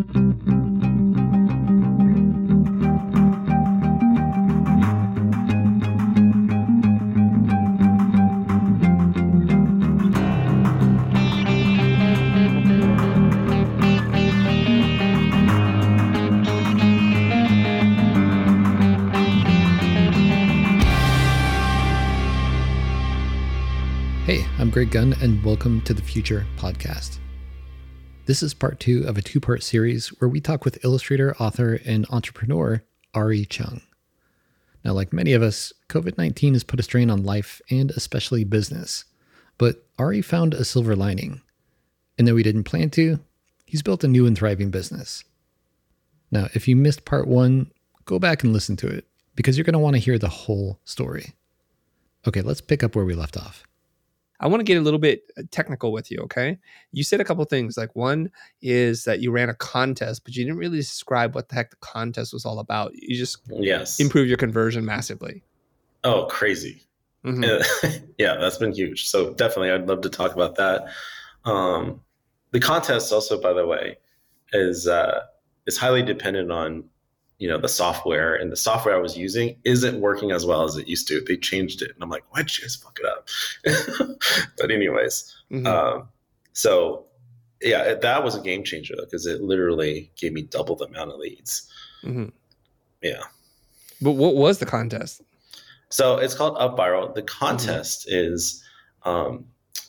Hey, I'm Greg Gunn, and welcome to the Futur Podcast. This is part two of a two part series where we talk with illustrator, author, and entrepreneur Arree Chung. Now, like many of us, COVID 19 has put a strain on life and especially business. But Arree found a silver lining. And though he didn't plan to, he's built a new and thriving business. Now, if you missed part one, go back and listen to it because you're going to want to hear the whole story. Okay, let's pick up where we left off. I want to get a little bit uh, technical with you, okay? You said a couple things. Like one is that you ran a contest, but you didn't really describe what the heck the contest was all about. You just Yes. improved your conversion massively. Oh, crazy. Mhm. yeah, that's been huge. So definitely, I'd love to talk about that. Um, the contest, also, by the way, is uh, is highly dependent on you know the software, and the software I was using isn't working as well as it used to. They changed it, and I'm like, why'd you guys fuck it up? but anyways, Mhm. um, so yeah, it- that was a game changer because it literally gave me double the amount of leads. Mhm. Yeah. But what was the contest? So it's called UpViral. The contest is um,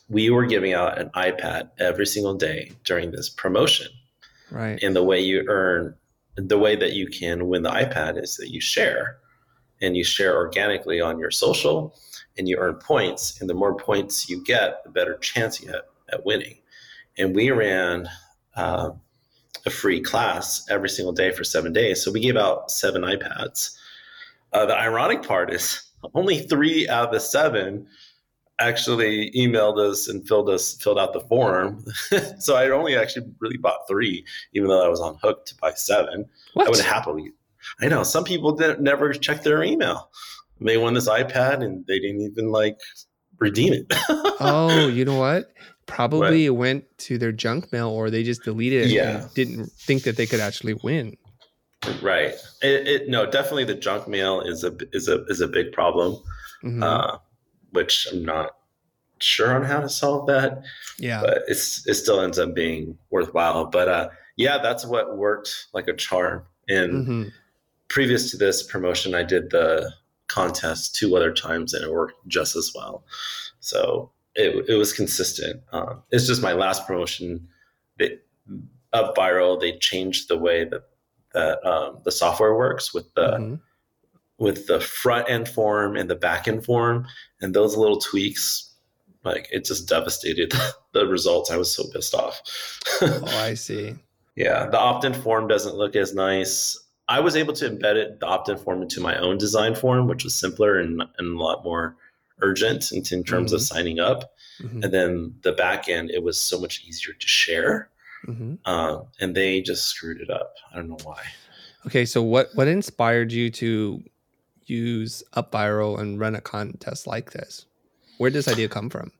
we were giving out an iPad every single day during this promotion. Right. And the way you earn, the way that you can win the iPad is that you share and you share organically on your social and you earn points. And the more points you get, the better chance you have at winning. And we ran uh, a free class every single day for seven days. So we gave out seven iPads. Uh, the ironic part is only three out of the seven actually emailed us and filled us filled out the form. so I only actually really bought three, even though I was on hook to buy seven. What? I would happily. I know some people didn't never check their email. They won this iPad and they didn't even like redeem it. oh, you know what? Probably it went to their junk mail or they just deleted it Yeah. and didn't think that they could actually win. right. It, it no, definitely the junk mail is a is a is a big problem. Mhm. Uh, which I'm not sure on how to solve that. yeah. but it's it still ends up being worthwhile. But uh, yeah, that's what worked like a charm. And Mhm. previous to this promotion, I did the contest two other times, and it worked just as well. So it it was consistent. Um, it's just my last promotion. They, UpViral, they changed the way that that um, the software works with the Mhm. With the front end form and the back end form, and those little tweaks. Like it just devastated the results. I was so pissed off. Oh, I see. Yeah, the opt-in form doesn't look as nice. I was able to embed it, the opt-in form into my own design form, which was simpler and, and a lot more urgent in, in terms of Mhm. signing up. Mhm. And then the back end, it was so much easier to share. Mhm. Um, and they just screwed it up. I don't know why. Okay, so what what inspired you to use UpViral and run a contest like this? Where did this idea come from?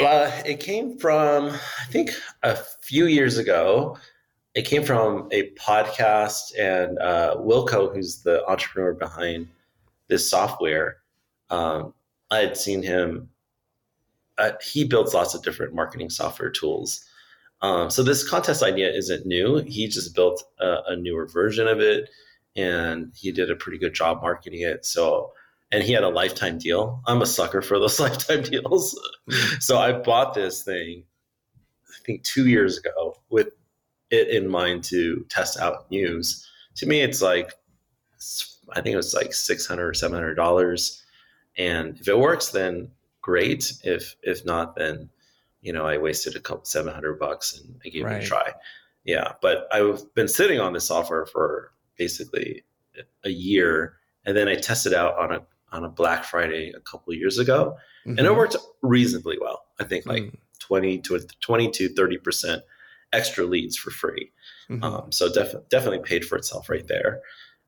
Uh, it came from, I think, a few years ago. It came from a podcast, and uh, Wilco, who's the entrepreneur behind this software, um, I had seen him. Uh, he builds lots of different marketing software tools. Um, so this contest idea isn't new. He just built a, a newer version of it, and he did a pretty good job marketing it. So, and he had a lifetime deal. I'm a sucker for those lifetime deals. so I bought this thing, I think two years ago, with it in mind to test out and use. To me, it's like I think it was like six hundred or seven hundred dollars, and if it works, then great. If if not, then you know I wasted a couple seven hundred bucks and I gave it a try. Yeah, but I've been sitting on this software for basically a year, and then I tested out on a on a Black Friday a couple of years ago, and it Mhm. worked reasonably well. I think like Mm. 20 to 20 to 30 percent extra leads for free. Mhm. Um, so def- definitely paid for itself right there.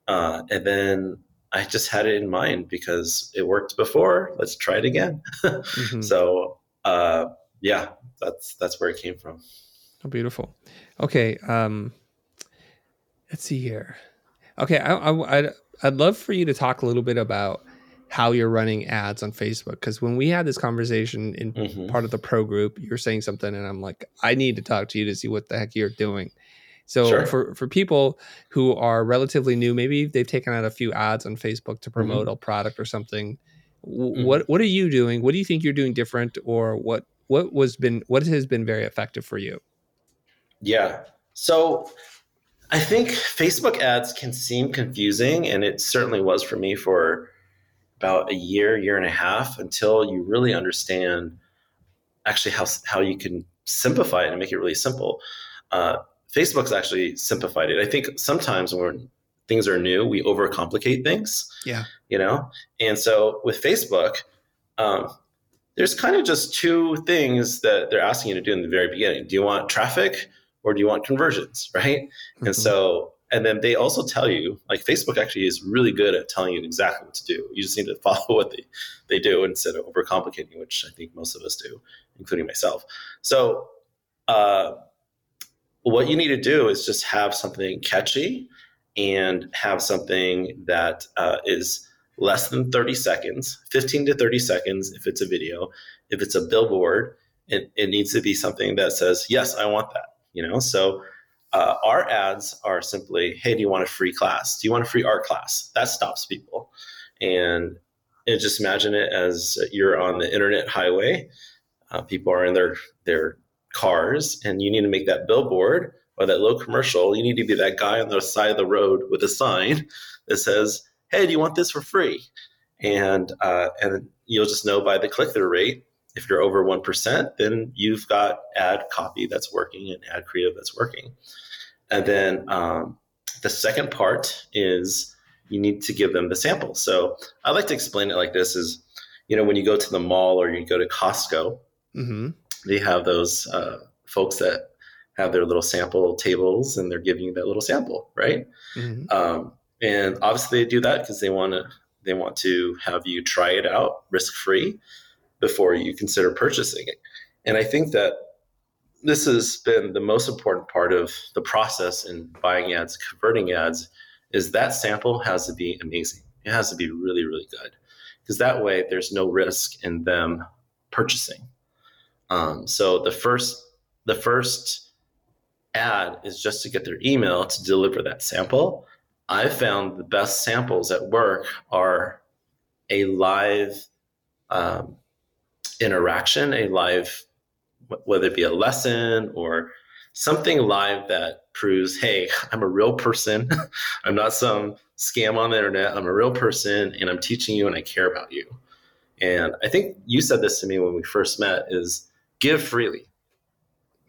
Uh, and then I just had it in mind because it worked before. Let's try it again. Mhm. So uh, yeah, that's that's where it came from. Oh, beautiful. Okay. Um, let's see here. Okay, I, I, I'd I'd love for you to talk a little bit about how you're running ads on Facebook because when we had this conversation in Mhm. part of the pro group, you were saying something, and I'm like, I need to talk to you to see what the heck you're doing. So Sure. for for people who are relatively new, maybe they've taken out a few ads on Facebook to promote a product or something. w- Mhm. What what are you doing? What do you think you're doing different, or what what was been what has been very effective for you? Yeah. So I think Facebook ads can seem confusing, and it certainly was for me for about a year, year and a half until you really understand actually how, how you can simplify it and make it really simple. Uh, Facebook's actually simplified it. I think sometimes when things are new, we overcomplicate things. Yeah. You know? And so with Facebook, um, there's kind of just two things that they're asking you to do in the very beginning. Do you want traffic or do you want conversions? Right. And Mhm. so, and then they also tell you, like Facebook actually is really good at telling you exactly what to do. You just need to follow what they, they do instead of overcomplicating, which I think most of us do, including myself. So, uh, what you need to do is just have something catchy and have something that uh, is less than 30 seconds, 15 to 30 seconds if it's a video. If it's a billboard, it, it needs to be something that says, yes, I want that. You know, so uh, our ads are simply, hey, do you want a free class? Do you want a free art class? That stops people. And, and just imagine it as you're on the internet highway. Uh, people are in their their cars, and you need to make that billboard or that little commercial. You need to be that guy on the side of the road with a sign that says, "Hey, do you want this for free?" And uh, and you'll just know by the click through rate. If you're over one percent, then you've got ad copy that's working and ad creative that's working. And then um, the second part is you need to give them the sample. So I like to explain it like this: is you know when you go to the mall or you go to Costco, hmm they have those uh, folks that have their little sample tables and they're giving you that little sample, right? hmm Um, and obviously they do that because they want to they want to have you try it out risk free before you consider purchasing it. And I think that this has been the most important part of the process in buying ads, converting ads, is that sample has to be amazing. It has to be really, really good because that way there's no risk in them purchasing. Um, so the first the first ad is just to get their email to deliver that sample. I found the best samples at work are a live um, interaction, a live, whether it be a lesson or something live that proves, hey, I'm a real person. I'm not some scam on the internet. I'm a real person and I'm teaching you and I care about you. And I think you said this to me when we first met is give freely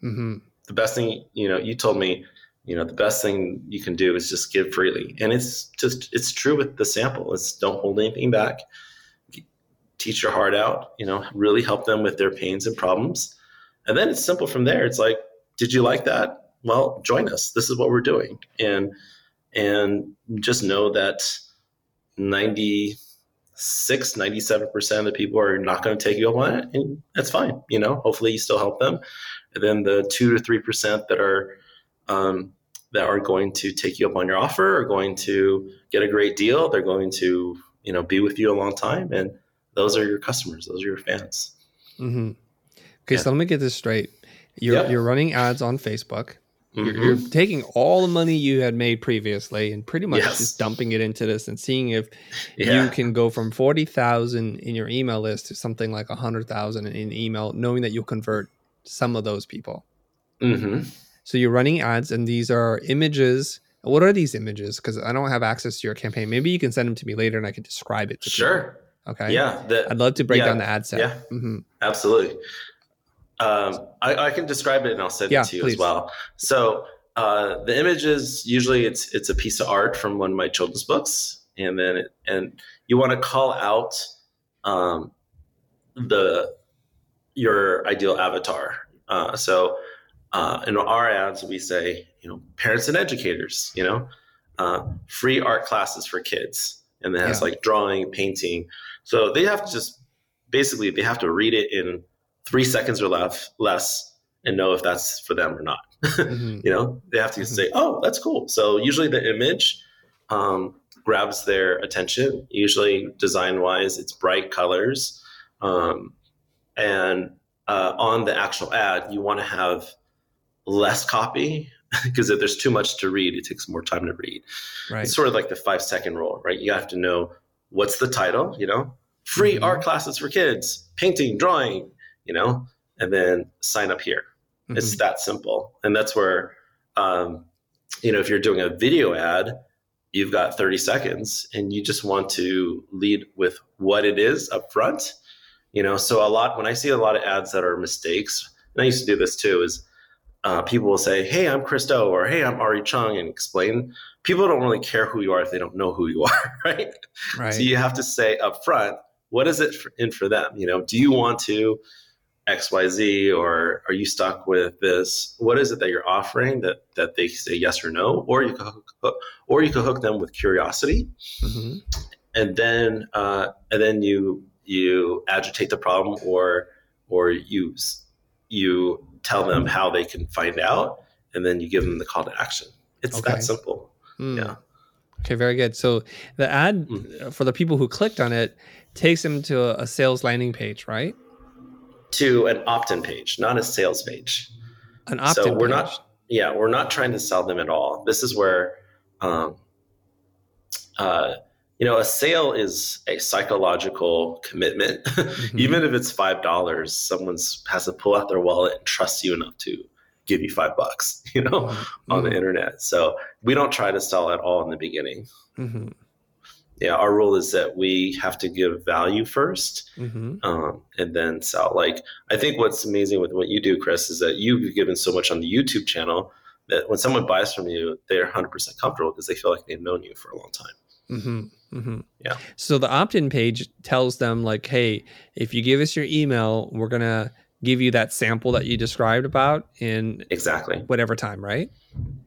hmm the best thing you know you told me you know the best thing you can do is just give freely and it's just it's true with the sample it's don't hold anything back teach your heart out you know really help them with their pains and problems. And then it's simple from there. It's like did you like that? Well join us. This is what we're doing. And and just know that 96 97% of the people are not going to take you up on it and that's fine you know? Hopefully you still help them. And then the two to three percent that are um, that are going to take you up on your offer are going to get a great deal. They're going to you know be with you a long time, and those are your customers. Those are your fans. hmm Okay, Yeah. so let me get this straight. You're you're running ads on Facebook. You're, Mhm. you're taking all the money you had made previously and pretty much Yes. just dumping it into this and seeing if Yeah. you can go from forty thousand in your email list to something like a hundred thousand in email, knowing that you'll convert some of those people. hmm So you're running ads, and these are images. What are these images? Because I don't have access to your campaign. Maybe you can send them to me later, and I can describe it to people. Okay. Yeah. The, I'd love to break Yeah, down the ad set. yeah. hmm Absolutely. Um, I, I can describe it and I'll send Yeah, it to you please. as well. So uh, the images usually it's it's a piece of art from one of my children's books, and then it, and you want to call out um, the your ideal avatar. Uh, so uh, in our ads, we say you know parents and educators, you know, uh, free art classes for kids, and it has Yeah. like drawing, painting. So they have to just basically they have to read it in three seconds or less, less, and know if that's for them or not. Mhm. you know, they have to Mhm. say, "Oh, that's cool." So usually the image um, grabs their attention. Usually, design wise, it's bright colors, um, and uh, on the actual ad, you want to have less copy because if there's too much to read, it takes more time to read. Right. It's sort of like the five second rule, right? You have to know what's the title, you know, free Mhm. art classes for kids, painting, drawing, you know, and then sign up here. It's Mhm. that simple. And that's where, um, you know, if you're doing a video ad, you've got 30 seconds and you just want to lead with what it is up front. You know, so a lot, when I see a lot of ads that are mistakes, and I used to do this too, is uh, people will say, Hey, I'm Chris Do, or Hey, I'm Arree Chung, and explain. People don't really care who you are if they don't know who you are, right? right. So you have to say up front, what is it for, in for them? You know, do you want to XYZ or are you stuck with this? What is it that you're offering that that they say yes or no? Or you could hook, or you could hook them with curiosity Mhm. and then uh, and then you you agitate the problem or or you you tell them how they can find out and then you give them the call to action. It's Okay. that simple. Mm. Yeah. Okay, very good. So the ad Mm. for the people who clicked on it takes them to a, sales landing page, right? To an opt-in page, not a sales page. An opt-in page. so we're page. not yeah we're not trying to sell them at all this is where um, uh, you know a sale is a psychological commitment Mhm. even if it's five dollars someone's has to pull out their wallet and trust you enough to give you five bucks you know on the internet so we don't try to sell at all in the beginning Mhm. yeah our rule is that we have to give value first Mhm. um, and then sell. Like I think what's amazing with what you do, Chris, is that you've given so much on the YouTube channel that when someone buys from you, they're 100% comfortable because they feel like they've known you for a long time. Mhm. Mhm. Yeah. So the opt-in page tells them like, "Hey, if you give us your email, we're gonna give you that sample that you described about in Exactly. whatever time, right?"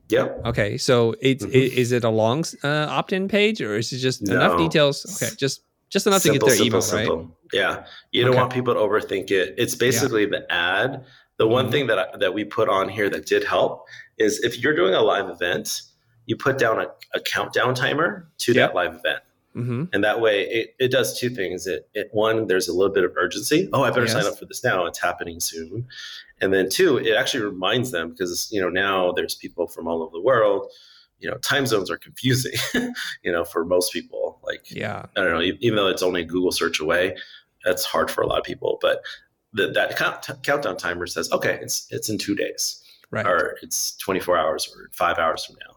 Yep. Okay, so it's Mhm. i- is it a long uh, opt-in page or is it just enough details? Okay, just just enough to get their email, right? Yeah. You don't Okay. want people to overthink it. It's basically the ad. The one Mhm. thing that I, that we put on here that did help is if you're doing a live event, you put down a, a countdown timer to Yep. that live event. Mm-hmm. and that way it, it does two things it, it one there's a little bit of urgency oh i better sign up for this now it's happening soon and then two it actually reminds them because you know now there's people from all over the world you know time zones are confusing you know for most people like Yeah. i don't know even though it's only a google search away that's hard for a lot of people but the, that count, countdown timer says okay it's it's in two days Right. or it's 24 hours or five hours from now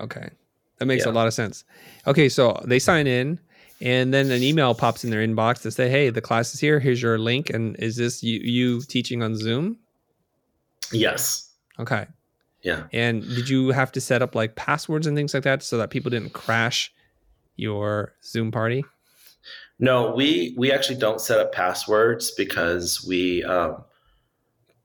Okay. That makes a lot of sense. Okay, so they sign in and then an email pops in their inbox to say, "Hey, the class is here. Here's your link and is this you, you teaching on Zoom?" yes Okay. yeah And did you have to set up like passwords and things like that so that people didn't crash your Zoom party? No, we we actually don't set up passwords because we um,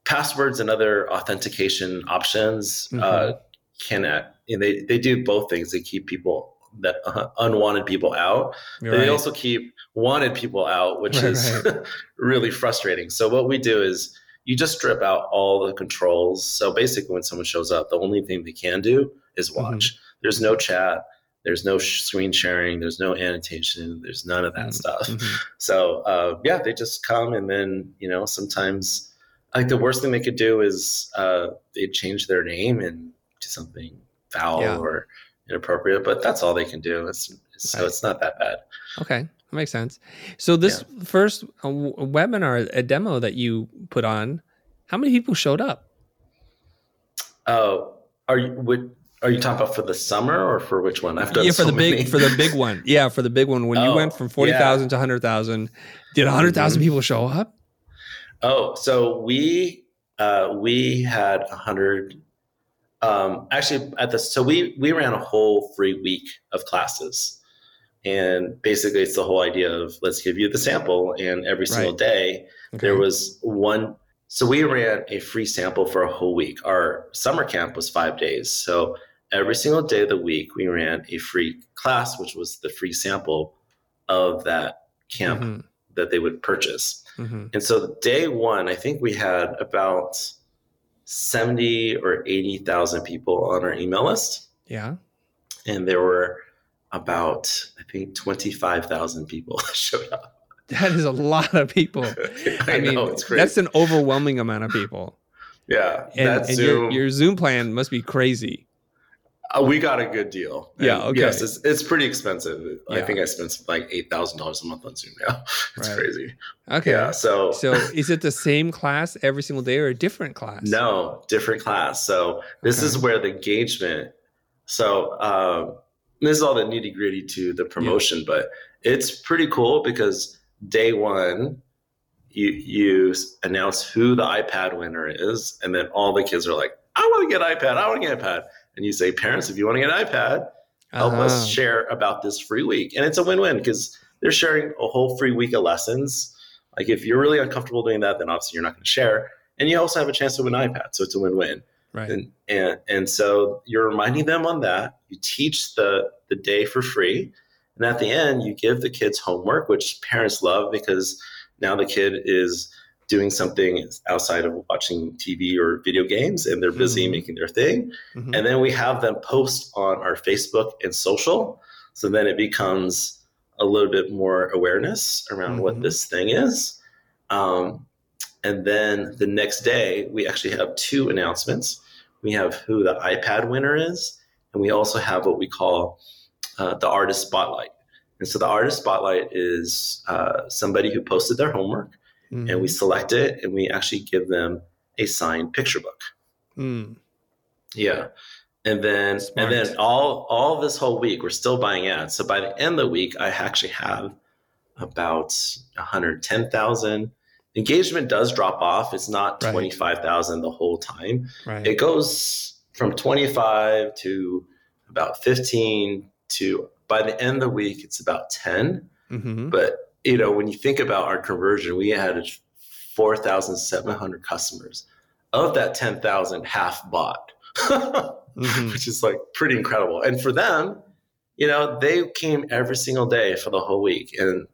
passwords and other authentication options uh, can uh, and they they do both things. They keep people that uh, unwanted people out. You're They also keep wanted people out, which Right, is really frustrating. So what we do is you just strip out all the controls. So basically, when someone shows up, the only thing they can do is Mm-hmm. watch. There's no chat. There's no screen sharing. There's no annotation. There's none of that Mhm. stuff. Mhm. So uh, yeah, they just come and then you know sometimes like the worst thing they could do is uh, they change their name and do something foul Yeah. or inappropriate, but that's all they can do. It's, so Right. it's not that bad. Okay, that makes sense. So this first uh, w- webinar, a demo that you put on, how many people showed up? Oh, are you would are you talking about for the summer or for which one? I've done yeah, for so the many. big for the big one. Yeah, for the big one. When you Oh, went from forty thousand to hundred thousand, did hundred Mm-hmm. people show up? Oh, so we uh, we had a hundred. Um, actually, at the so we we ran a whole free week of classes, and basically it's the whole idea of let's give you the sample, and every single Right. day Okay. there was one. So we ran a free sample for a whole week. Our summer camp was five days, so every single day of the week we ran a free class, which was the free sample of that camp Mhm, that they would purchase. mhm. And so day one, I think we had about 70 or 80,000 people on our email list. Yeah. And there were about, I think, 25,000 people showed up. That is a lot of people. I, I, mean, know, that's an overwhelming amount of people. yeah. And, and Zoom, your, your Zoom plan must be crazy. Uh, we got a good deal. Yeah, okay. Yes, it's, it's pretty expensive. I think I spent like $8,000 a month on Zoom now. It's Right. crazy. Okay. Yeah. So, So is it the same class every single day or a different class? No, different class. So this Okay. is where the engagement. So um, this is all the nitty gritty to the promotion, but it's pretty cool because day one, you you announce who the iPad winner is, and then all the kids are like, "I want to get iPad. I want to get iPad." And you say, "Parents, if you want to get an iPad, help Uh-huh. us share about this free week." And it's a win-win because they're sharing a whole free week of lessons. Like if you're really uncomfortable doing that, then obviously you're not going to share. And you also have a chance to win an iPad, so it's a win-win. Right. And and and so you're reminding them on that. You teach the the day for free, and at the end you give the kids homework, which parents love because now the kid is doing something outside of watching TV or video games, and they're busy Mhm. making their thing. Mhm. And then we have them post on our Facebook and social. So then it becomes a little bit more awareness around Mhm. what this thing is. Um, and then the next day, we actually have two announcements. We have who the iPad winner is, and we also have what we call uh, the artist spotlight. And so the artist spotlight is uh, somebody who posted their homework, and we Mhm. select it, and we actually give them a signed picture book. Mm. Yeah. And then Smart. and then all all this whole week we're still buying ads. So by the end of the week I actually have about 110,000 engagement does drop off. It's not Right. 25,000 the whole time. Right. It goes from 25 to about 15 to by the end of the week it's about 10. Mhm. But you know, when you think about our conversion, we had 4,700 customers. Of that 10,000, half bought, Mhm. which is like pretty incredible. And for them, you know, they came every single day for the whole week, and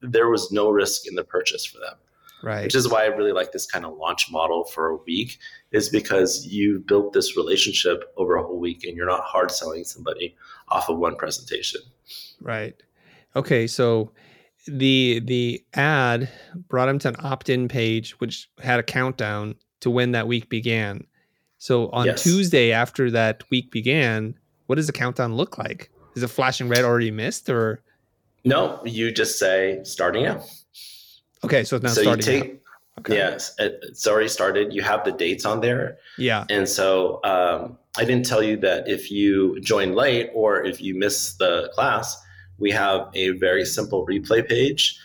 there was no risk in the purchase for them. Right. Which is why I really like this kind of launch model for a week, is because you built this relationship over a whole week, and you're not hard selling somebody off of one presentation. Right. Okay, so the the ad brought him to an opt-in page which had a countdown to when that week began. So on Yes. Tuesday after that week began, what does the countdown look like? Is it flashing red already missed or No, you just say starting now. okay, so it's now so you starting. take now. Okay. Yes, it's already started. You have the dates on there. Yeah. And so um, I didn't tell you that if you join late or if you miss the class, we have a very simple replay page.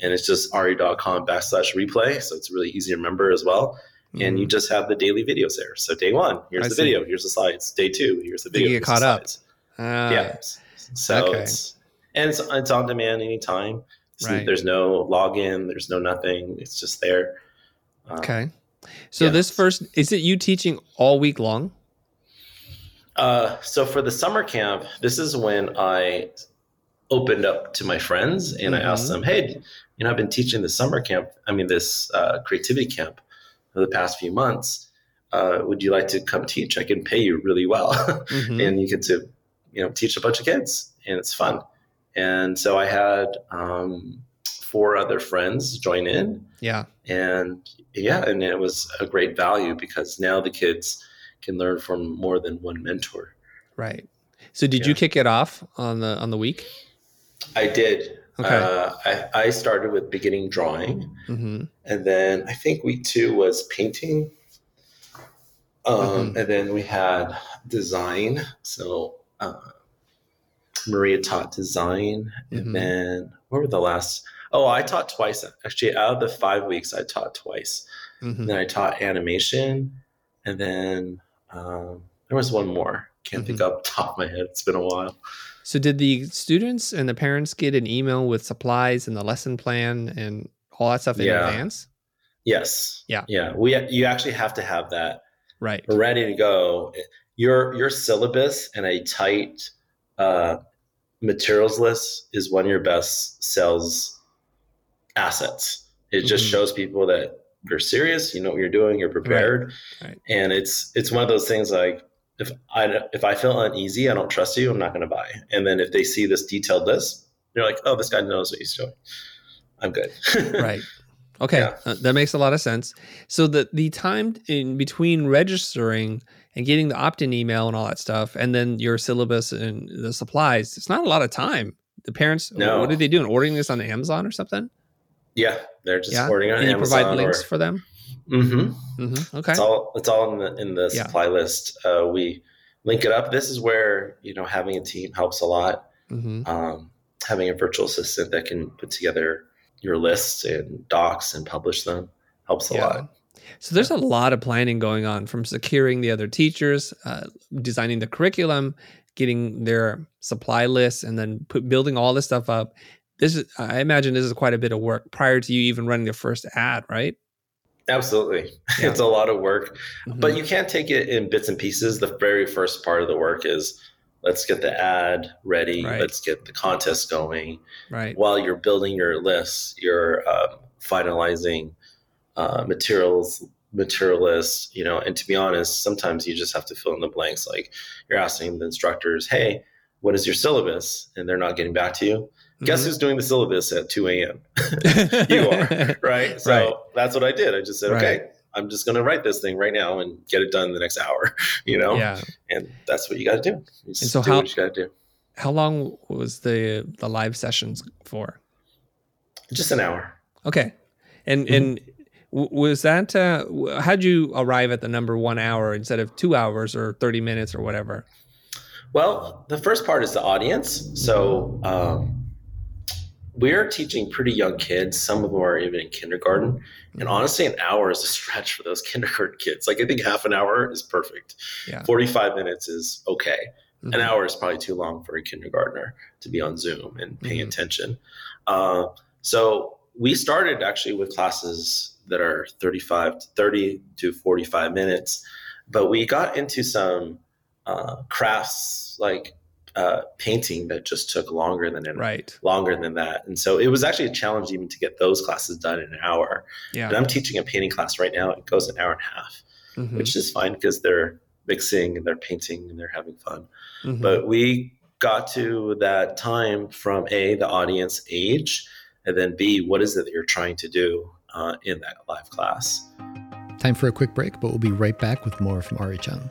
And it's just re.com backslash replay. So it's really easy to remember as well. And you Mhm. just have the daily videos there. So day one, here's I the see. video, here's the slides. Day two, here's the You video. get here's caught up. slides. Ah, yeah. So Okay. it's and it's, it's on demand anytime. So Right. There's no login, there's no nothing. It's just there. Um, Okay. So yeah. this first is it you teaching all week long? Uh, so for the summer camp, this is when I opened up to my friends and I asked Mhm. them, "Hey, you know, I've been teaching this summer camp. I mean, this uh, creativity camp for the past few months. Uh, would you like to come teach? I can pay you really well, Mhm. and you get to, you know, teach a bunch of kids, and it's fun." And so I had um, four other friends join in, Yeah. and yeah, and it was a great value because now the kids can learn from more than one mentor. Right. So did you kick it off on the on the week? I did. Okay. Uh, I, I started with beginning drawing, hmm and then I think week two was painting. Um, Mhm. And then we had design. So uh, Maria taught design. Mhm. And then what were the last? Oh, I taught twice. Actually, out of the five weeks, I taught twice. hmm And then I taught animation. And then um, there was one more. Can't think Mm-hmm. up top of my head. It's been a while. So did the students and the parents get an email with supplies and the lesson plan and all that stuff in Yeah. advance? Yes. Yeah. Yeah. We you actually have to have that Right. ready to go. Your your syllabus and a tight uh, materials list is one of your best sales assets. It just Mhm. shows people that you're serious, you know what you're doing, you're prepared, Right. Right. and it's it's one of those things like if I if I feel uneasy, I don't trust you, I'm not going to buy. And then if they see this detailed list, they're like, oh, this guy knows what he's doing. I'm good. right. Okay, Yeah. uh, that makes a lot of sense. So the the time in between registering and getting the opt-in email and all that stuff, and then your syllabus and the supplies, it's not a lot of time. The parents, No. what are they doing? Ordering this on Amazon or something? yeah, they're just yeah, ordering on Amazon. and you provide links or, for them. Hmm hmm Okay, It's all it's all in the in the Yeah. supply list. Uh, we link it up. This is where you know having a team helps a lot. hmm Um, having a virtual assistant that can put together your lists and docs and publish them helps a Yeah. lot. So there's a lot of planning going on from securing the other teachers, uh, designing the curriculum, getting their supply lists, and then put, building all this stuff up. This is, I imagine, this is quite a bit of work prior to you even running the first ad, right? Absolutely, Yeah. it's a lot of work, Mhm. but you can't take it in bits and pieces. The very first part of the work is let's get the ad ready, Right. let's get the contest going. right, While you're building your lists, you're um, finalizing uh, materials, material lists, you know. And to be honest, sometimes you just have to fill in the blanks. Like you're asking the instructors, "Hey, what is your syllabus?" And they're not getting back to you. Guess Mhm. who's doing the syllabus at 2 a.m. you are, right? So Right. that's what I did. I just said, Right. okay, I'm just going to write this thing right now and get it done in the next hour, you know? Yeah. And that's what you got to do. Just so do how- what you got to do. How long was the the live sessions for? Just an hour. Okay, and Mhm. and was that uh, how'd you arrive at the number one hour instead of two hours or thirty minutes or whatever? Well, the first part is the audience. So um, we're teaching pretty young kids. Some of them are even in kindergarten. And honestly, an hour is a stretch for those kindergarten kids. Like I think half an hour is perfect. Yeah. 45 minutes is okay. An Mhm. hour is probably too long for a kindergartner to be on Zoom and paying Mhm. attention. Uh, so we started actually with classes that are 35 to 30 to 45 minutes, but we got into some uh, crafts like uh, painting that just took longer than an, Right. longer than that. And so it was actually a challenge even to get those classes done in an hour. Yeah. And I'm teaching a painting class right now. It goes an hour and a half, Mhm. which is fine because they're mixing and they're painting and they're having fun. Mhm. But we got to that time from A, the audience age, and then B, what is it that you're trying to do uh, in that live class? Time for a quick break, but we'll be right back with more from Arree Chung.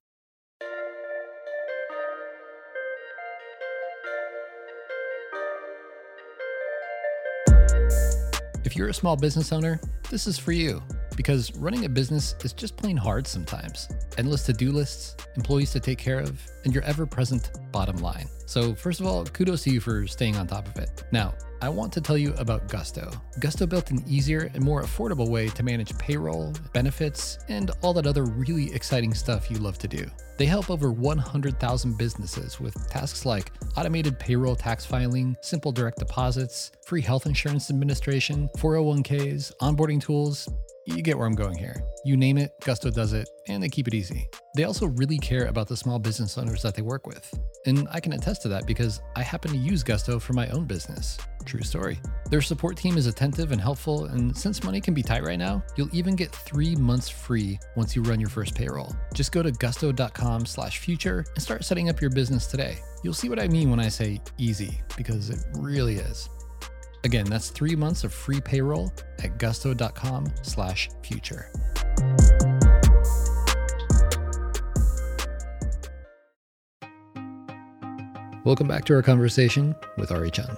A small business owner, this is for you because running a business is just plain hard sometimes. Endless to do lists, employees to take care of, and your ever present bottom line. So, first of all, kudos to you for staying on top of it. Now, I want to tell you about Gusto. Gusto built an easier and more affordable way to manage payroll, benefits, and all that other really exciting stuff you love to do. They help over 100,000 businesses with tasks like automated payroll tax filing, simple direct deposits, free health insurance administration, 401ks, onboarding tools. You get where I'm going here. You name it, Gusto does it, and they keep it easy. They also really care about the small business owners that they work with. And I can attest to that because I happen to use Gusto for my own business. True story. Their support team is attentive and helpful, and since money can be tight right now, you'll even get three months free once you run your first payroll. Just go to gusto.com slash future and start setting up your business today. You'll see what I mean when I say easy, because it really is. Again, that's three months of free payroll at gusto.com slash future. Welcome back to our conversation with Arree Chung.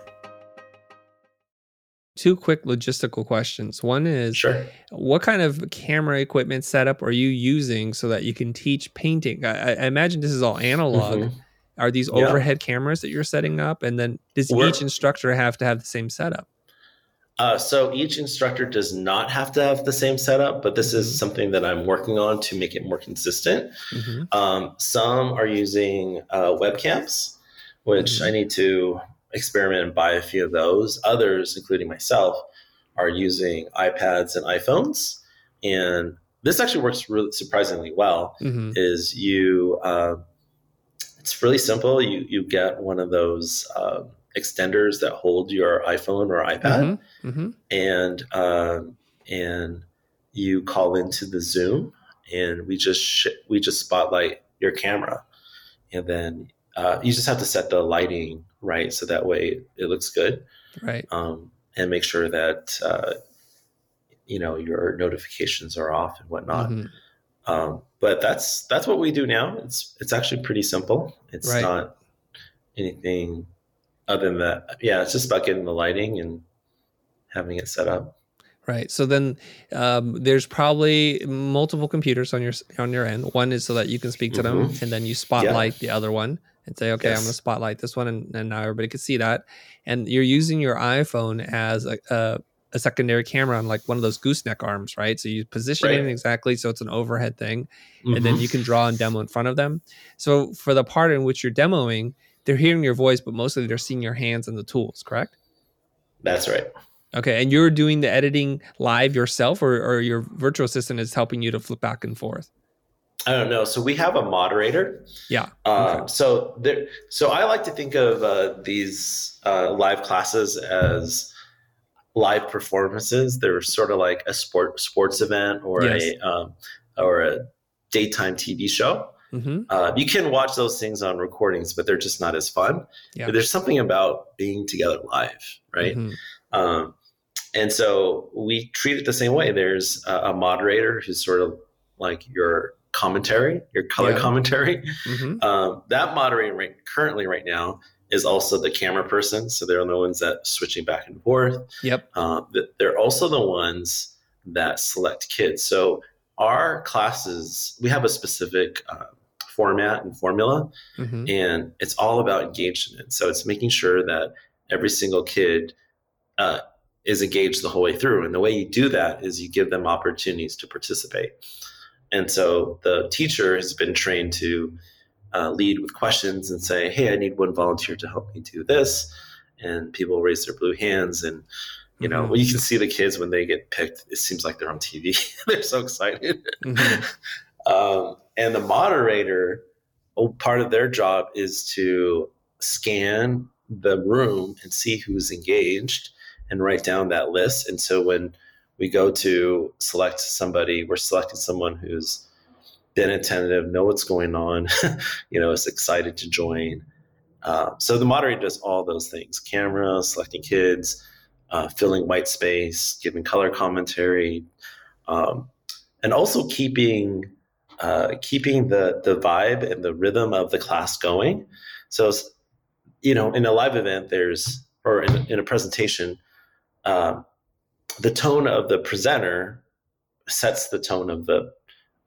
Two quick logistical questions. One is Sure. what kind of camera equipment setup are you using so that you can teach painting? I, I imagine this is all analog. Mhm. Are these Yeah. overhead cameras that you're setting up? And then does We're- each instructor have to have the same setup? Uh, so each instructor does not have to have the same setup, but this is something that I'm working on to make it more consistent. Mhm. Um, some are using uh, webcams, which Mhm. I need to experiment and buy a few of those. Others, including myself, are using iPads and iPhones, and this actually works really surprisingly well. Mhm. Is you, uh, it's really simple. You you get one of those uh, extenders that hold your iPhone or iPad Mhm. Mhm. and um, and you call into the Zoom, and we just sh- we just spotlight your camera, and then uh, you just have to set the lighting right so that way it looks good, Right. um, and make sure that uh, you know your notifications are off and whatnot. Mhm. Um, but that's that's what we do now. It's it's actually pretty simple. It's Right. not anything other than that. Yeah, it's just about getting the lighting and having it set up. Right. So then um, there's probably multiple computers on your on your end. One is so that you can speak to them, Mhm. and then you spotlight the other one and say, "Okay, I'm going to spotlight this one," and, and now everybody can see that. And you're using your iPhone as a, a, a secondary camera on like one of those gooseneck arms, right? So you position it exactly so it's an overhead thing, and then Mhm. you can draw and demo in front of them. So for the part in which you're demoing, they're hearing your voice, but mostly they're seeing your hands and the tools. Correct? that's right. Okay, and you're doing the editing live yourself, or, or your virtual assistant is helping you to flip back and forth? I don't know. So we have a moderator. Yeah. Um, Okay. So there. So I like to think of uh, these uh, live classes as live performances. They're sort of like a sport sports event or Yes. a um, or a daytime TV show. hmm Uh, you can watch those things on recordings, but they're just not as fun. Yeah. But there's something about being together live, right? Mhm. Um, and so we treat it the same way. There's a, a moderator who's sort of like your commentary, your color Yeah. commentary. Mhm. Um, that moderator right, currently right now is also the camera person. So they're the ones that switching back and forth. Yep. Th- they're also the ones that select kids. So our classes, we have a specific uh, format and formula Mhm. and it's all about engagement. So it's making sure that every single kid uh, is engaged the whole way through. And the way you do that is you give them opportunities to participate. And so the teacher has been trained to uh, lead with questions and say, "Hey, I need one volunteer to help me do this," and people raise their blue hands and. You know, Mhm. when you can see the kids when they get picked, it seems like they're on TV. they're so excited. Mhm. um, and the moderator, oh, part of their job is to scan the room and see who's engaged and write down that list. And so when we go to select somebody, we're selecting someone who's been attentive, know what's going on, you know, is excited to join. Uh, so the moderator does all those things: camera, selecting kids, uh, filling white space, giving color commentary, um, and also keeping uh, keeping the the vibe and the rhythm of the class going. So, you know, in a live event, there's or in, in a presentation, um, the tone of the presenter sets the tone of the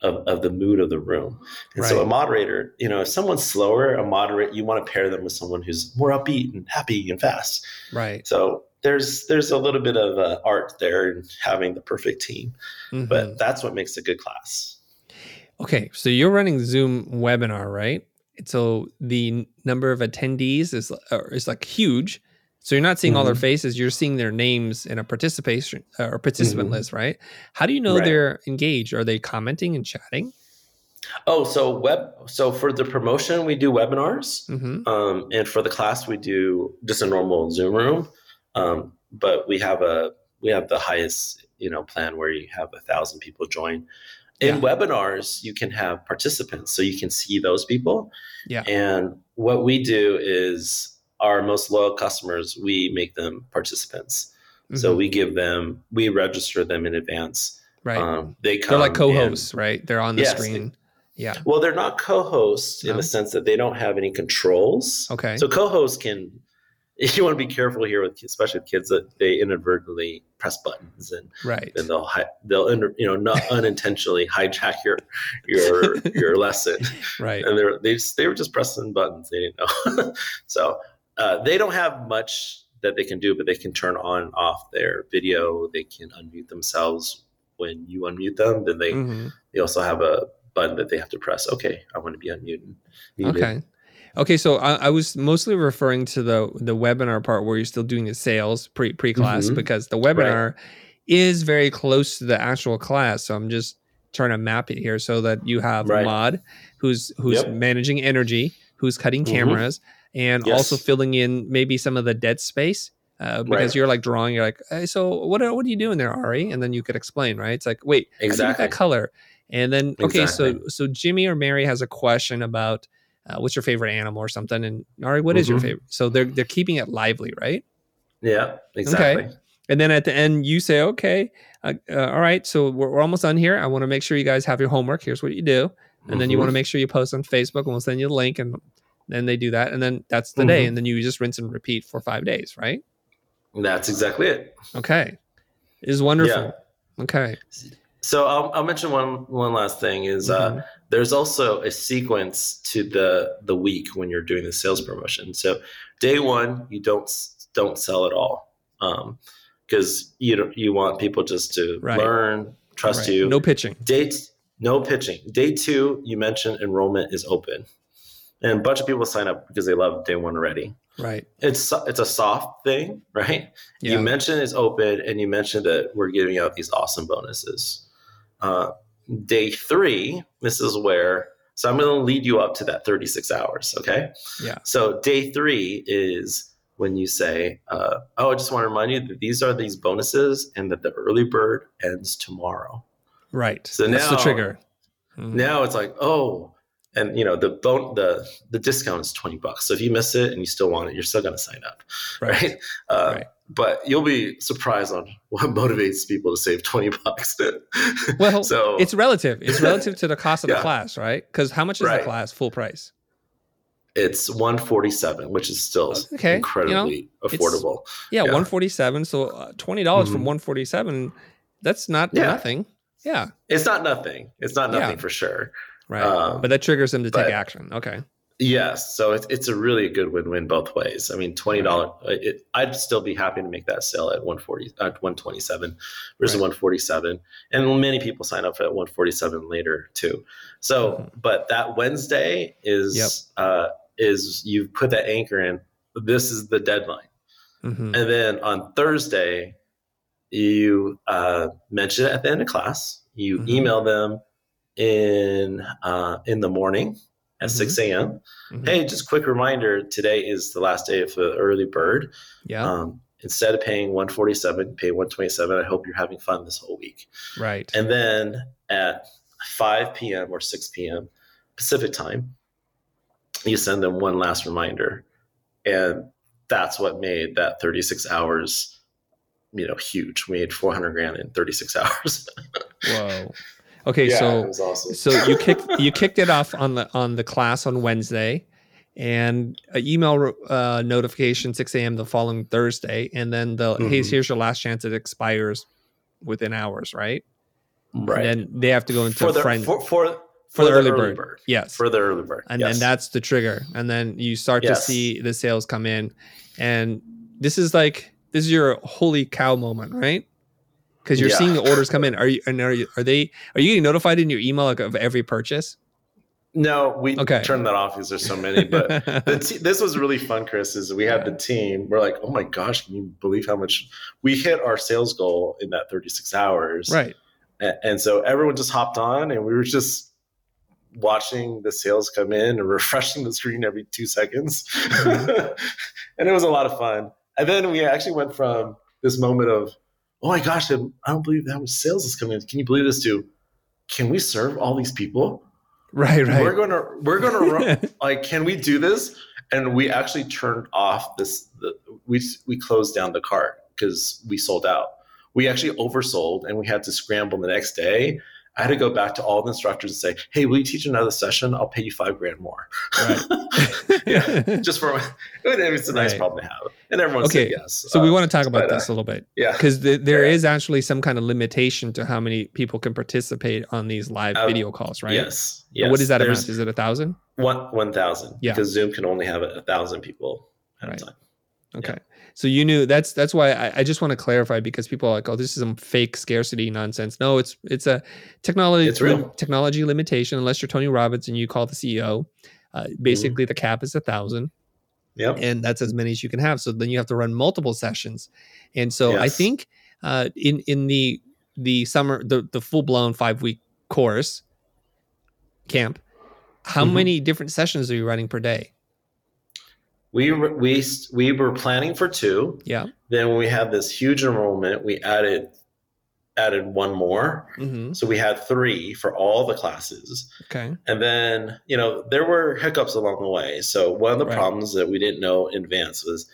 of, of the mood of the room. And so, a moderator, you know, if someone's slower, a moderate, you want to pair them with someone who's more upbeat and happy and fast. Right. So there's there's a little bit of uh, art there in having the perfect team, Mhm. but that's what makes a good class. okay, so you're running Zoom webinar, right? So the number of attendees is uh, is like huge. So you're not seeing all their Mhm. faces; you're seeing their names in a participation uh, or participant Mhm. list, right? How do you know Right. they're engaged? Are they commenting and chatting? Oh, so web. So for the promotion, we do webinars, hmm um, and for the class, we do just a normal Zoom room. Um, but we have a we have the highest you know plan where you have a thousand people join. In Yeah. webinars, you can have participants, so you can see those people. Yeah. And what we do is our most loyal customers, we make them participants. So Mhm. we give them, we register them in advance. right. Um, they come They're like co-hosts, right? They're on the Yes, screen. Yeah. well, they're not co-hosts in the sense that they don't have any controls. Okay. So co-hosts can. You want to be careful here with, especially with kids, that they inadvertently press buttons and right. then they'll hi- they'll you know not unintentionally hijack your your your lesson, Right. and they're they just, they were just pressing buttons. They didn't know. so uh, they don't have much that they can do, but they can turn on and off their video. They can unmute themselves when you unmute them. Then they Mhm. they also have a button that they have to press. Okay, I want to be unmuted. muted. Okay. Okay, so I, I was mostly referring to the the webinar part where you're still doing the sales pre pre class Mhm. because the webinar is very close to the actual class. So I'm just trying to map it here so that you have Right. Mod, who's who's Yep. managing energy, who's cutting Mhm. cameras, and Yes. also filling in maybe some of the dead space. Uh, because Right. you're like drawing, you're like, hey, so what are, what are you doing there, Arree? And then you could explain, right? It's like, wait, how do you get Exactly. that color? And then, okay, so Exactly. so Jimmy or Mary has a question about uh, what's your favorite animal or something, and Arree, what is your Mhm. favorite? So they're they're keeping it lively, right? Yeah, exactly. And then at the end, you say, okay, uh, uh, all right, so we're, we're almost done here. I want to make sure you guys have your homework. Here's what you do, and then you want to make sure you post on Facebook, and we'll send you the link, and then they do that, and then that's the day, Mhm. and then you just rinse and repeat for five days, right? That's exactly it. Okay, is wonderful. Okay, So I'll, I'll mention one one last thing is uh, Mhm. there's also a sequence to the the week when you're doing the sales promotion. So day one you don't don't sell at all because you don't, you want people just to Right. learn, trust Right. you. no pitching. Day t- no pitching. Day two you mentioned enrollment is open, and a bunch of people sign up because they love day one already. Right. It's it's a soft thing, right? Yeah. You mentioned it's open, and you mentioned that we're giving out these awesome bonuses. Uh, day three, this is where. So I'm going to lead you up to that 36 hours. Okay. Yeah. So day three is when you say, uh, "Oh, I just want to remind you that these are these bonuses, and that the early bird ends tomorrow." Right. So that's the now- trigger. Mhm. Now it's like, oh, and you know the bon- the the discount is 20 bucks. So if you miss it and you still want it, you're still going to sign up Right. right? Uh, Right. But you'll be surprised on what motivates people to save twenty bucks. Well, so It's relative. It's relative to the cost of the class, right? Because how much is the class full price? it's one forty seven, which is still Okay, you know, incredibly affordable. Yeah, Yeah. one forty seven. So uh, twenty dollars from Mhm. one forty seven. That's not Yeah. nothing. Yeah. It's not nothing. It's not Yeah. nothing for sure. Right. Um, but that triggers them to take but- action. Okay. Yes, so it's it's a really good win win both ways. I mean, twenty dollars. I'd still be happy to make that sale at one forty at one twenty seven versus Right. one forty seven, and many people sign up at one forty seven later too. So, Mhm. but that Wednesday is Yep. uh, is you put that anchor in. This is the deadline, hmm and then on Thursday, you uh, mention it at the end of class. You Mhm. email them in uh, in the morning at Mhm. six a.m Mhm. hey, just quick reminder: today is the last day of the early bird. Yeah. Um, instead of paying 147, pay 127. I hope you're having fun this whole week. right. And then at 5 p.m. or 6 p.m. Pacific time, you send them one last reminder, and that's what made that 36 hours, you know, huge. We made 400 grand in 36 hours. Whoa. Okay. it so awesome. so you kicked you kicked it off on the on the class on Wednesday, and an email uh, notification 6 a.m. the following Thursday, and then the hey, Mhm. here's your last chance. It expires within hours, right? right And then they have to go into for the friend for, for, for the early bird. Yes. For the early bird. and yes. then that's the trigger and then you start Yes. to see the sales come in and this is like this is your holy cow moment right because you're Yeah. seeing the orders come in are you and are you are they are you getting notified in your email like of every purchase No, we Okay. turned that off because there's so many. But the te- this was really fun, Chris. Is we had the team. We're like, oh my gosh, can you believe how much we hit our sales goal in that 36 hours? right A- And, so everyone just hopped on, and we were just watching the sales come in and refreshing the screen every two seconds, Mm-hmm. and it was a lot of fun. And then we actually went from this moment of, oh my gosh, I don't believe how much sales is coming in. Can you believe this? too? can we serve all these people? Right, right. We're gonna we're gonna run, like, can we do this? And we actually turned off this. The, we we closed down the cart because we sold out. We actually oversold, and we had to scramble the next day. I had to go back to all the instructors and say, "Hey, will you teach another session? I'll pay you five grand more." Right. yeah, just for it's a nice Right. problem to have, and everyone Okay, said yes. so we Uh, want to talk about but, uh, this a little bit yeah, because th- there Yeah. is actually some kind of limitation to how many people can participate on these live Uh, video calls, right? Yes, So yes. What is that There's amount? Is it a thousand? One one thousand. Yeah. because Zoom can only have a, thousand people at Right. a time. Okay. So you knew that's that's why I, I just want to clarify because people are like, oh, this is some fake scarcity nonsense. No, it's it's a technology It's real. technology limitation. Unless you're Tony Robbins and you call the CEO, uh, Mm-hmm. basically the cap is a thousand, Yep. and that's as many as you can have. So then you have to run multiple sessions, and so I think uh, in in the the summer the the full blown five week course camp, how Mhm. many different sessions are you running per day? We were, we we were planning for two. Yeah. Then when we had this huge enrollment, we added added one more. hmm So we had three for all the classes. Okay. And then, you know, there were hiccups along the way. So one of the Right. problems that we didn't know in advance was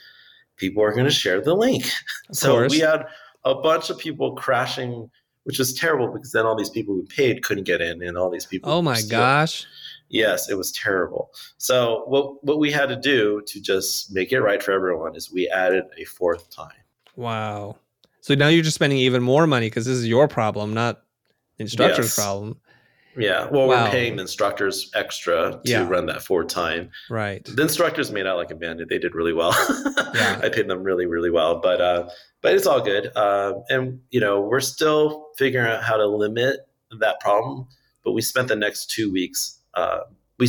people are going to share the link. Of so course. we had a bunch of people crashing, which was terrible because then all these people who paid couldn't get in, and all these people. Oh my gosh. Yes, it was terrible. So what what we had to do to just make it right for everyone is we added a fourth time. Wow. So now you're just spending even more money because this is your problem, not the instructor's Yes. problem. Yeah. Well, Wow. we're paying the instructors extra to Yeah. run that fourth time. Right. The instructors made out like a bandit. They did really well. Yeah. I paid them really, really well. But uh, but it's all good. Uh, and you know, we're still figuring out how to limit that problem. But we spent the next two weeks. Uh, we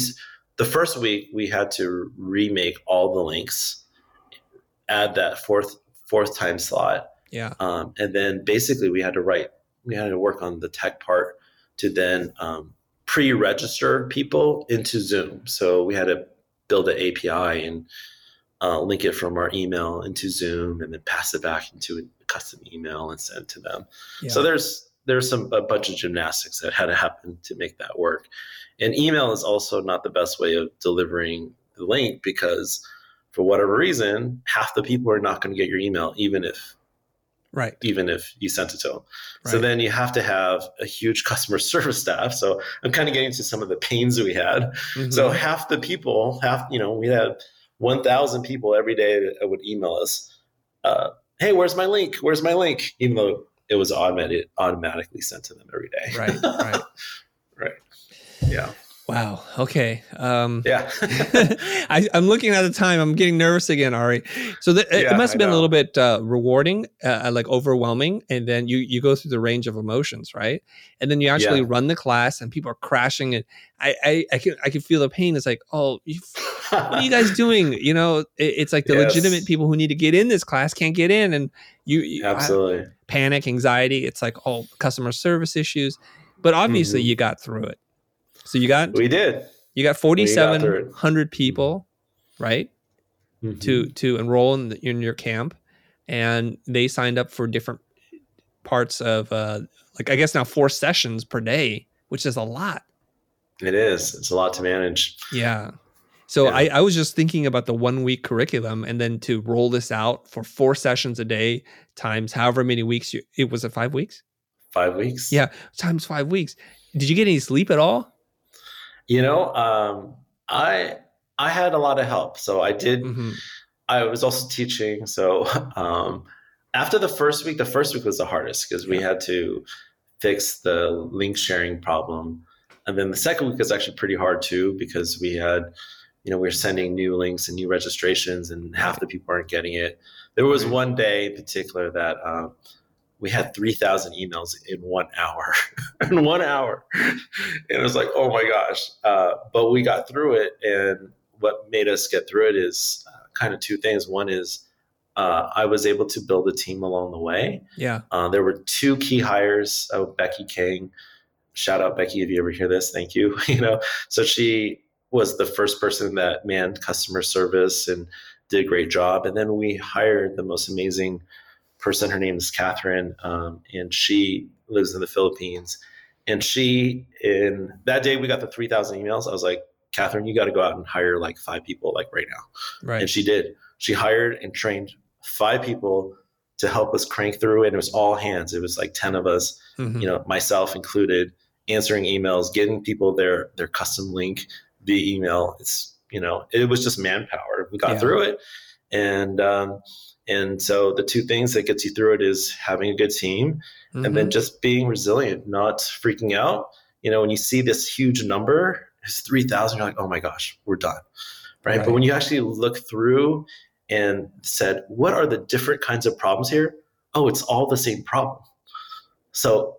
the first week we had to remake all the links, add that fourth fourth time slot, Yeah. um, and then basically we had to write we had to work on the tech part to then um, pre-register people into zoom so we had to build an api and uh, link it from our email into zoom and then pass it back into a custom email and send to them Yeah. so there's there's some a bunch of gymnastics that had to happen to make that work and email is also not the best way of delivering the link because for whatever reason half the people are not going to get your email even if right. even if you sent it to them. So then you have to have a huge customer service staff. So I'm kind of getting to some of the pains we had. So Mhm. half the people, half you know, we had 1,000 people every day that would email us, uh, "Hey, where's my link? Where's my link?" Even though it was automated, automatically sent to them every day. right. Right. Yeah. Wow. Okay. Um, Yeah. I, I'm looking at the time. I'm getting nervous again, Arree. So Yeah, it must have been a little bit uh, rewarding, uh, like overwhelming, and then you you go through the range of emotions, right? And then you actually Yeah. run the class, and people are crashing, and I I, I can I can feel the pain. It's like, oh, you, what are you guys doing? You know, it, it's like the Yes. legitimate people who need to get in this class can't get in, and you, you I- Absolutely. panic, anxiety. It's like oh, customer service issues, but obviously Mhm. you got through it. So you got We did. you got through forty it. seven hundred people, right, Mhm. to to enroll in, the, in your camp, and they signed up for different parts of uh like I guess now four sessions per day, which is a lot. It is. It's a lot to manage. Yeah. So Yeah. I, I was just thinking about the one week curriculum and then to roll this out for four sessions a day times however many weeks you it was it five weeks? Five weeks. Yeah, times five weeks. Did you get any sleep at all? You know, um, I I had a lot of help. So I did. Mhm. I was also teaching. So um, after the first week, the first week was the hardest because we had to fix the link sharing problem, and then the second week was actually pretty hard too because we had, you know, we were sending new links and new registrations, and half the people aren't getting it. There was one day in particular that. Um, we had 3000 emails in one hour in one hour. And it was like oh my gosh. Uh, but we got through it and what made us get through it is uh, kind of two things. One is uh, i was able to build a team along the way. Yeah. uh, there were two key hires. Uh, becky king shout out becky if you ever hear this. Thank you you know. So she was the first person that manned customer service and did a great job. And then we hired the most amazing person. Her name is Catherine, um, and she lives in the Philippines. And she, in that day, we got the 3,000 emails. I was like, Catherine, you got to go out and hire like five people, like right now. Right. And she did. She hired and trained five people to help us crank through. And it was all hands. It was like 10 of us, Mhm. you know, myself included, answering emails, getting people their their custom link via email. It's you know, it was just manpower. We got Yeah. through it, and um, and so the two things that gets you through it is having a good team, and then Mhm. just being resilient, not freaking out. You know, when you see this huge number, it's three thousand. You're like, oh my gosh, we're done, right? Right. But when you actually look through and said, what are the different kinds of problems here? Oh, it's all the same problem. So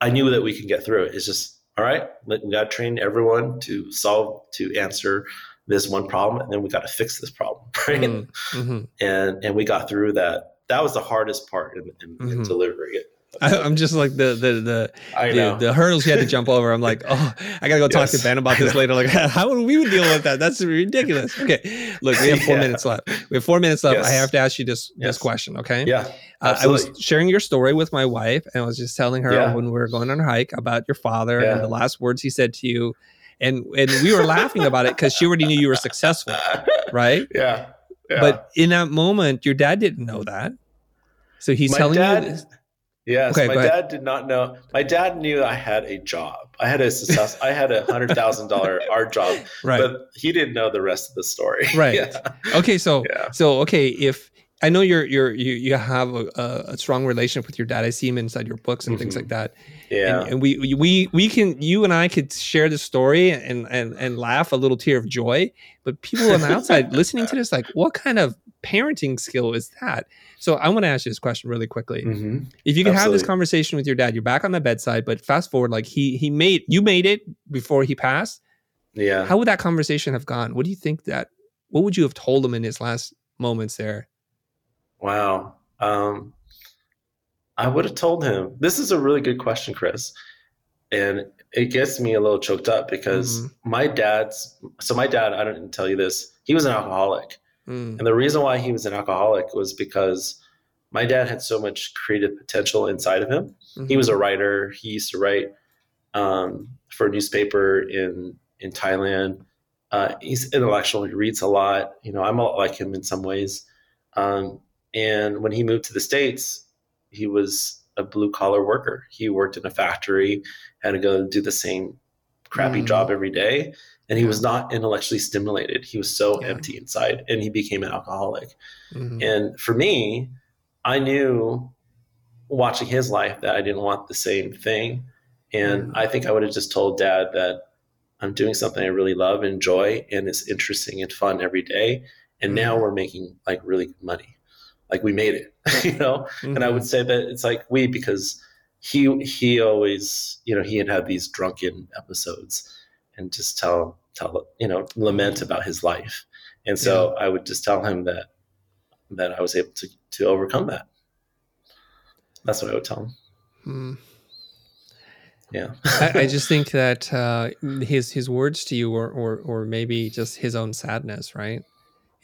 I knew that we can get through it. It's just all right. let- We got to train everyone to solve to answer this one problem, and then we got to fix this problem, right? Mhm. Mhm. And and we got through that. That was the hardest part in, in, in Mhm. delivering it. I, I'm just like the the the the, the hurdles you had to jump over. I'm like, oh, I gotta go talk to Ben about this later. Like, how would we deal with that? That's ridiculous. Okay, look, we have four Yeah. minutes left. We have four minutes left. I have to ask you this this question. Okay. yeah, Uh, I was sharing your story with my wife, and I was just telling her Yeah. when we were going on a hike about your father Yeah. and the last words he said to you, and and we were laughing about it because she already knew you were successful, right? yeah, yeah. But in that moment, your dad didn't know that, so he's my telling dad, you. This. Yes, Okay, my dad did not know. My dad knew I had a job. I had a success. I had a hundred thousand dollar art job, Right. but he didn't know the rest of the story. Right. Yeah. okay. So Yeah. so okay if. I know you're you're you you have a, a, strong relationship with your dad. I see him inside your books and things Mhm. like that. Yeah. and, and we we- we can you and I could share the story and and and laugh a little tear of joy. But people on the outside listening to this, like, what kind of parenting skill is that? So I want to ask you this question really quickly. Mhm. If you could have this conversation with your dad, you're back on the bedside, but fast forward, like he he made you made it before he passed. Yeah. How would that conversation have gone? What do you think that? What would you have told him in his last moments there? Wow. Um, I would have told him. This is a really good question, Chris, and it gets me a little choked up because Mhm. my dad's. So my dad, I didn't tell you this. He was an alcoholic. Mm, And the reason why he was an alcoholic was because my dad had so much creative potential inside of him. He was a writer. He used to write um, for a newspaper in in Thailand. Uh, he's intellectual. He reads a lot. You know, I'm a lot like him in some ways. Um, and when he moved to the states, he was a blue collar worker. He worked in a factory, had to go do the same crappy Mm. job every day, and he Yeah. was not intellectually stimulated. He was so Yeah. empty inside, and he became an alcoholic. mhm, And for me, I knew watching his life that I didn't want the same thing. And Mhm. I think I would have just told dad that I'm doing something I really love and enjoy and it's interesting and fun every day. And now Mhm. we're making like really good money. Like we made it, you know? And I would say that it's like we because he he always, you know, he had had these drunken episodes and just tell tell you know, lament about his life. And so I would just tell him that that I was able to to overcome that. That's what I would tell him. Mm. Yeah. I, I just think that uh, his his words to you, or, or or maybe just his own sadness, right?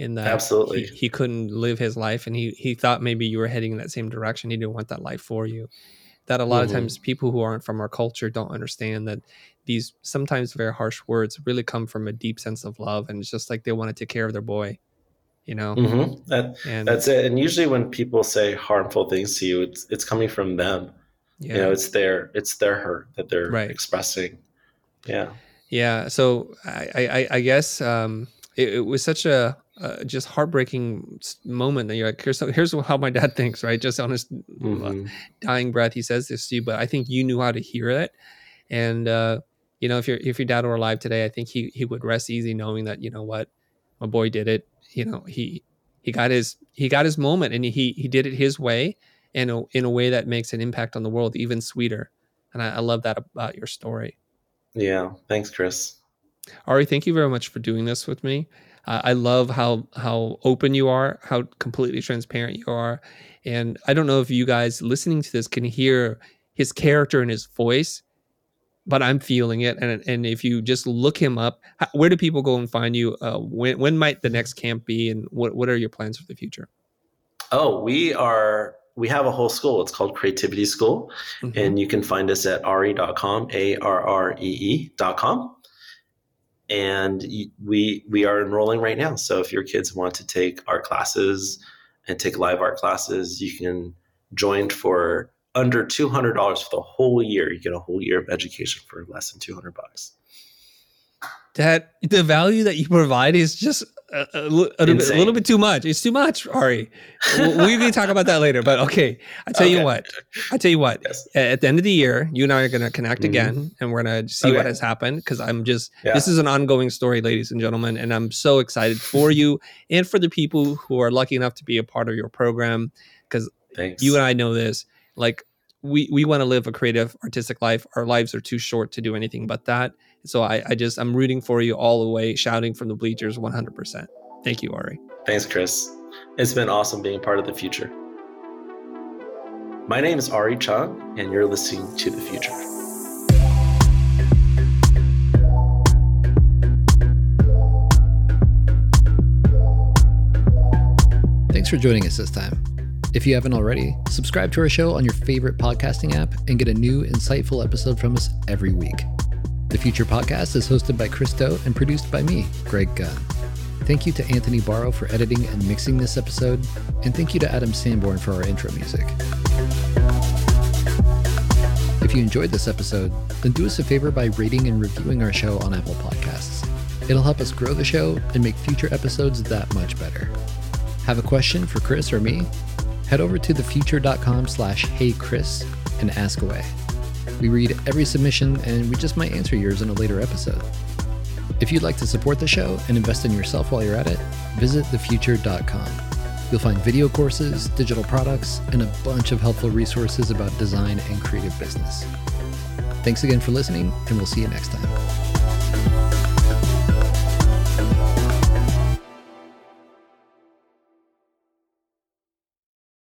In that Absolutely. he, he couldn't live his life, and he he thought maybe you were heading in that same direction. He didn't want that life for you. That a lot of Mhm. times people who aren't from our culture don't understand that these sometimes very harsh words really come from a deep sense of love, and it's just like they want to take care of their boy, you know. Mhm. That And that's it. And usually when people say harmful things to you, it's it's coming from them. yeah, You know, it's their it's their hurt that they're Right. expressing. Yeah. Yeah. So I, I, I guess um, it, it was such a uh, just heartbreaking moment that you're like, here's here's how my dad thinks, right? Just on his Mhm. dying breath, he says this to you, but I think you knew how to hear it, and uh, you know, if your if your dad were alive today, I think he he would rest easy knowing that you know what, my boy did it. You know, he he got his he got his moment, and he he did it his way, and a- in a way that makes an impact on the world even sweeter. And I, I love that about your story. Yeah. Thanks, Chris. Arree, thank you very much for doing this with me. Uh, I love how how open you are, how completely transparent you are, and I don't know if you guys listening to this can hear his character and his voice, but I'm feeling it. And and if you just look him up, how, where do people go and find you? Uh, when when might the next camp be, and what what are your plans for the future? Oh, we are we have a whole school. It's called Creativity School, mm-hmm. and you can find us at arree.com, a r r e e.com. And we we are enrolling right now. So if your kids want to take art classes and take live art classes, you can join for under two hundred dollars for the whole year. You get a whole year of education for less than two hundred bucks. That the value that you provide is just a, a, a, bit, a, little bit too much. It's too much, Arree. we can talk about that later. But okay, I tell okay. you what. I tell you what. Yes. At the end of the year, you and I are going to connect mm-hmm. again, and we're going to see okay. what has happened. Because I'm just yeah. this is an ongoing story, ladies and gentlemen, and I'm so excited for you and for the people who are lucky enough to be a part of your program. Because you and I know this, like we we want to live a creative, artistic life. Our lives are too short to do anything but that. So I, I just I'm rooting for you all the way, shouting from the bleachers 100%. Thank you, Arree. Thanks, Chris. It's been awesome being part of the Futur. My name is Arree Chung, and you're listening to the Futur. Thanks for joining us this time. If you haven't already, subscribe to our show on your favorite podcasting app and get a new, insightful episode from us every week. The Futur Podcast is hosted by Chris Do and produced by me, Greg Gunn. Thank you to Anthony Barrow for editing and mixing this episode, and thank you to Adam Sanborn for our intro music. If you enjoyed this episode, then do us a favor by rating and reviewing our show on Apple Podcasts. It'll help us grow the show and make future episodes that much better. Have a question for Chris or me? Head over to thefutur.com slash heychris and ask away. We read every submission and we just might answer yours in a later episode. If you'd like to support the show and invest in yourself while you're at it, visit thefutur.com. You'll find video courses, digital products, and a bunch of helpful resources about design and creative business. Thanks again for listening, and we'll see you next time.